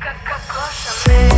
как кокоша,